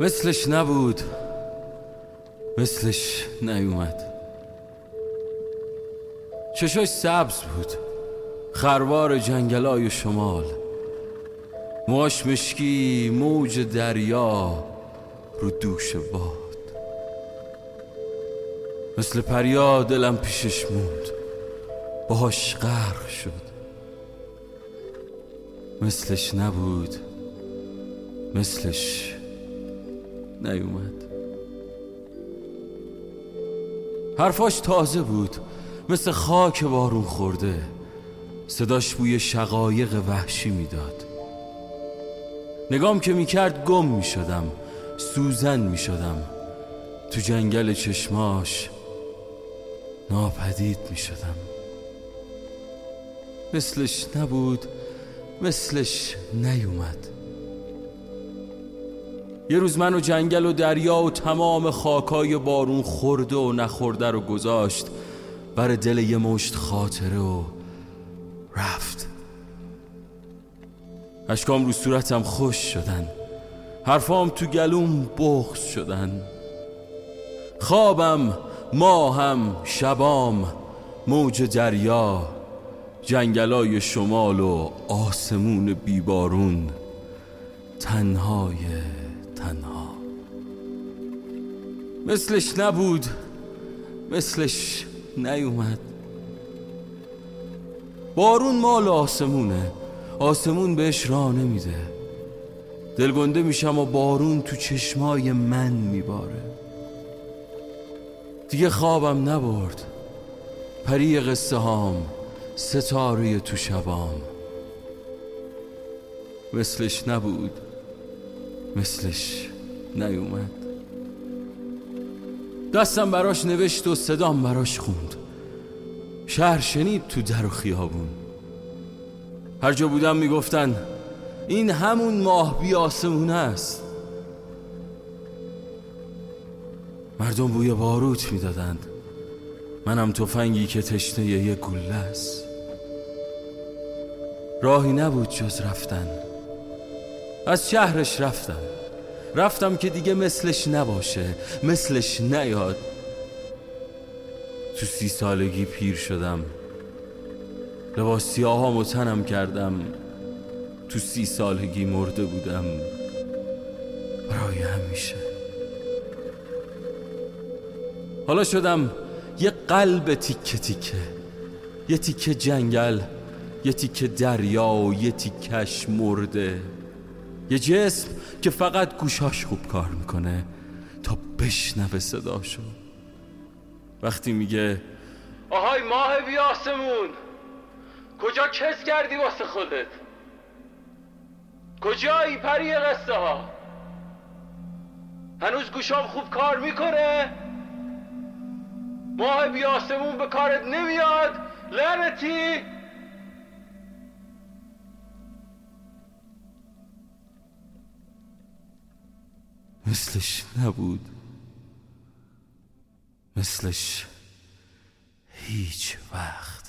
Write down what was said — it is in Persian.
مثلش نبود. مثلش نیومد. چشاش سبز بود. خروار جنگلای شمال. ماش مشکی موج دریا رو دوش باد. مثل پریا دلم پیشش موند. باهاش غرق شد. مثلش نبود. مثلش نیومد. حرفاش تازه بود مثل خاک بارون خورده. صداش بوی شقایق وحشی می‌داد. نگام که می‌کرد گم می‌شدم سوزن می‌شدم. تو جنگل چشماش ناپدید می‌شدم. مثلش نبود مثلش نیومد. یه روز و جنگل و دریا و تمام خاکای بارون خورده و نخورده رو گذاشت بر دل یه مشت خاطره و رفت. اشکام رو صورتم خوش شدن. حرفام تو گلوم بغز شدن. خوابم ماهم شبام موج دریا جنگلای شمال و آسمون بیبارون تنهای مثلش نبود. مثلش نیومد. بارون مال آسمونه. آسمون بهش راه نمیده. دلگنده میشم و بارون تو چشمای من میباره. دیگه خوابم نبرد. پری قصه هام ستاره تو شبام. مثلش نبود. مثلش نیومد. دستم براش نوشت و صدام براش خوند. شهر شنید تو در و خیابون. هر جا بودم می‌گفتن این همون ماه بی آسمونه است. مردم بوی باروت می‌دادند. منم تفنگی که تشنه یه گله است. راهی نبود جز رفتن. از شهرش رفتم. رفتم که دیگه مثلش نباشه مثلش نیاد. تو سی سالگی پیر شدم. لباس سیاه تنم کردم. تو سی سالگی مرده بودم. برای همیشه. حالا شدم یه قلب تیکه تیکه. یه تیکه جنگل یه تیکه دریا و یه تیکش مرده. یه جسم که فقط گوشاش خوب کار می‌کنه تا بشنوه صداشو. وقتی میگه آهای ماه بی آسمون کجا کس کردی واسه خودت؟ کجایی پری قصه ها هنوز گوشام خوب کار می‌کنه؟ ماه بی آسمون به کارت نمیاد؟ لعنتی! مثلش نبود. مثلش هیچ وقت.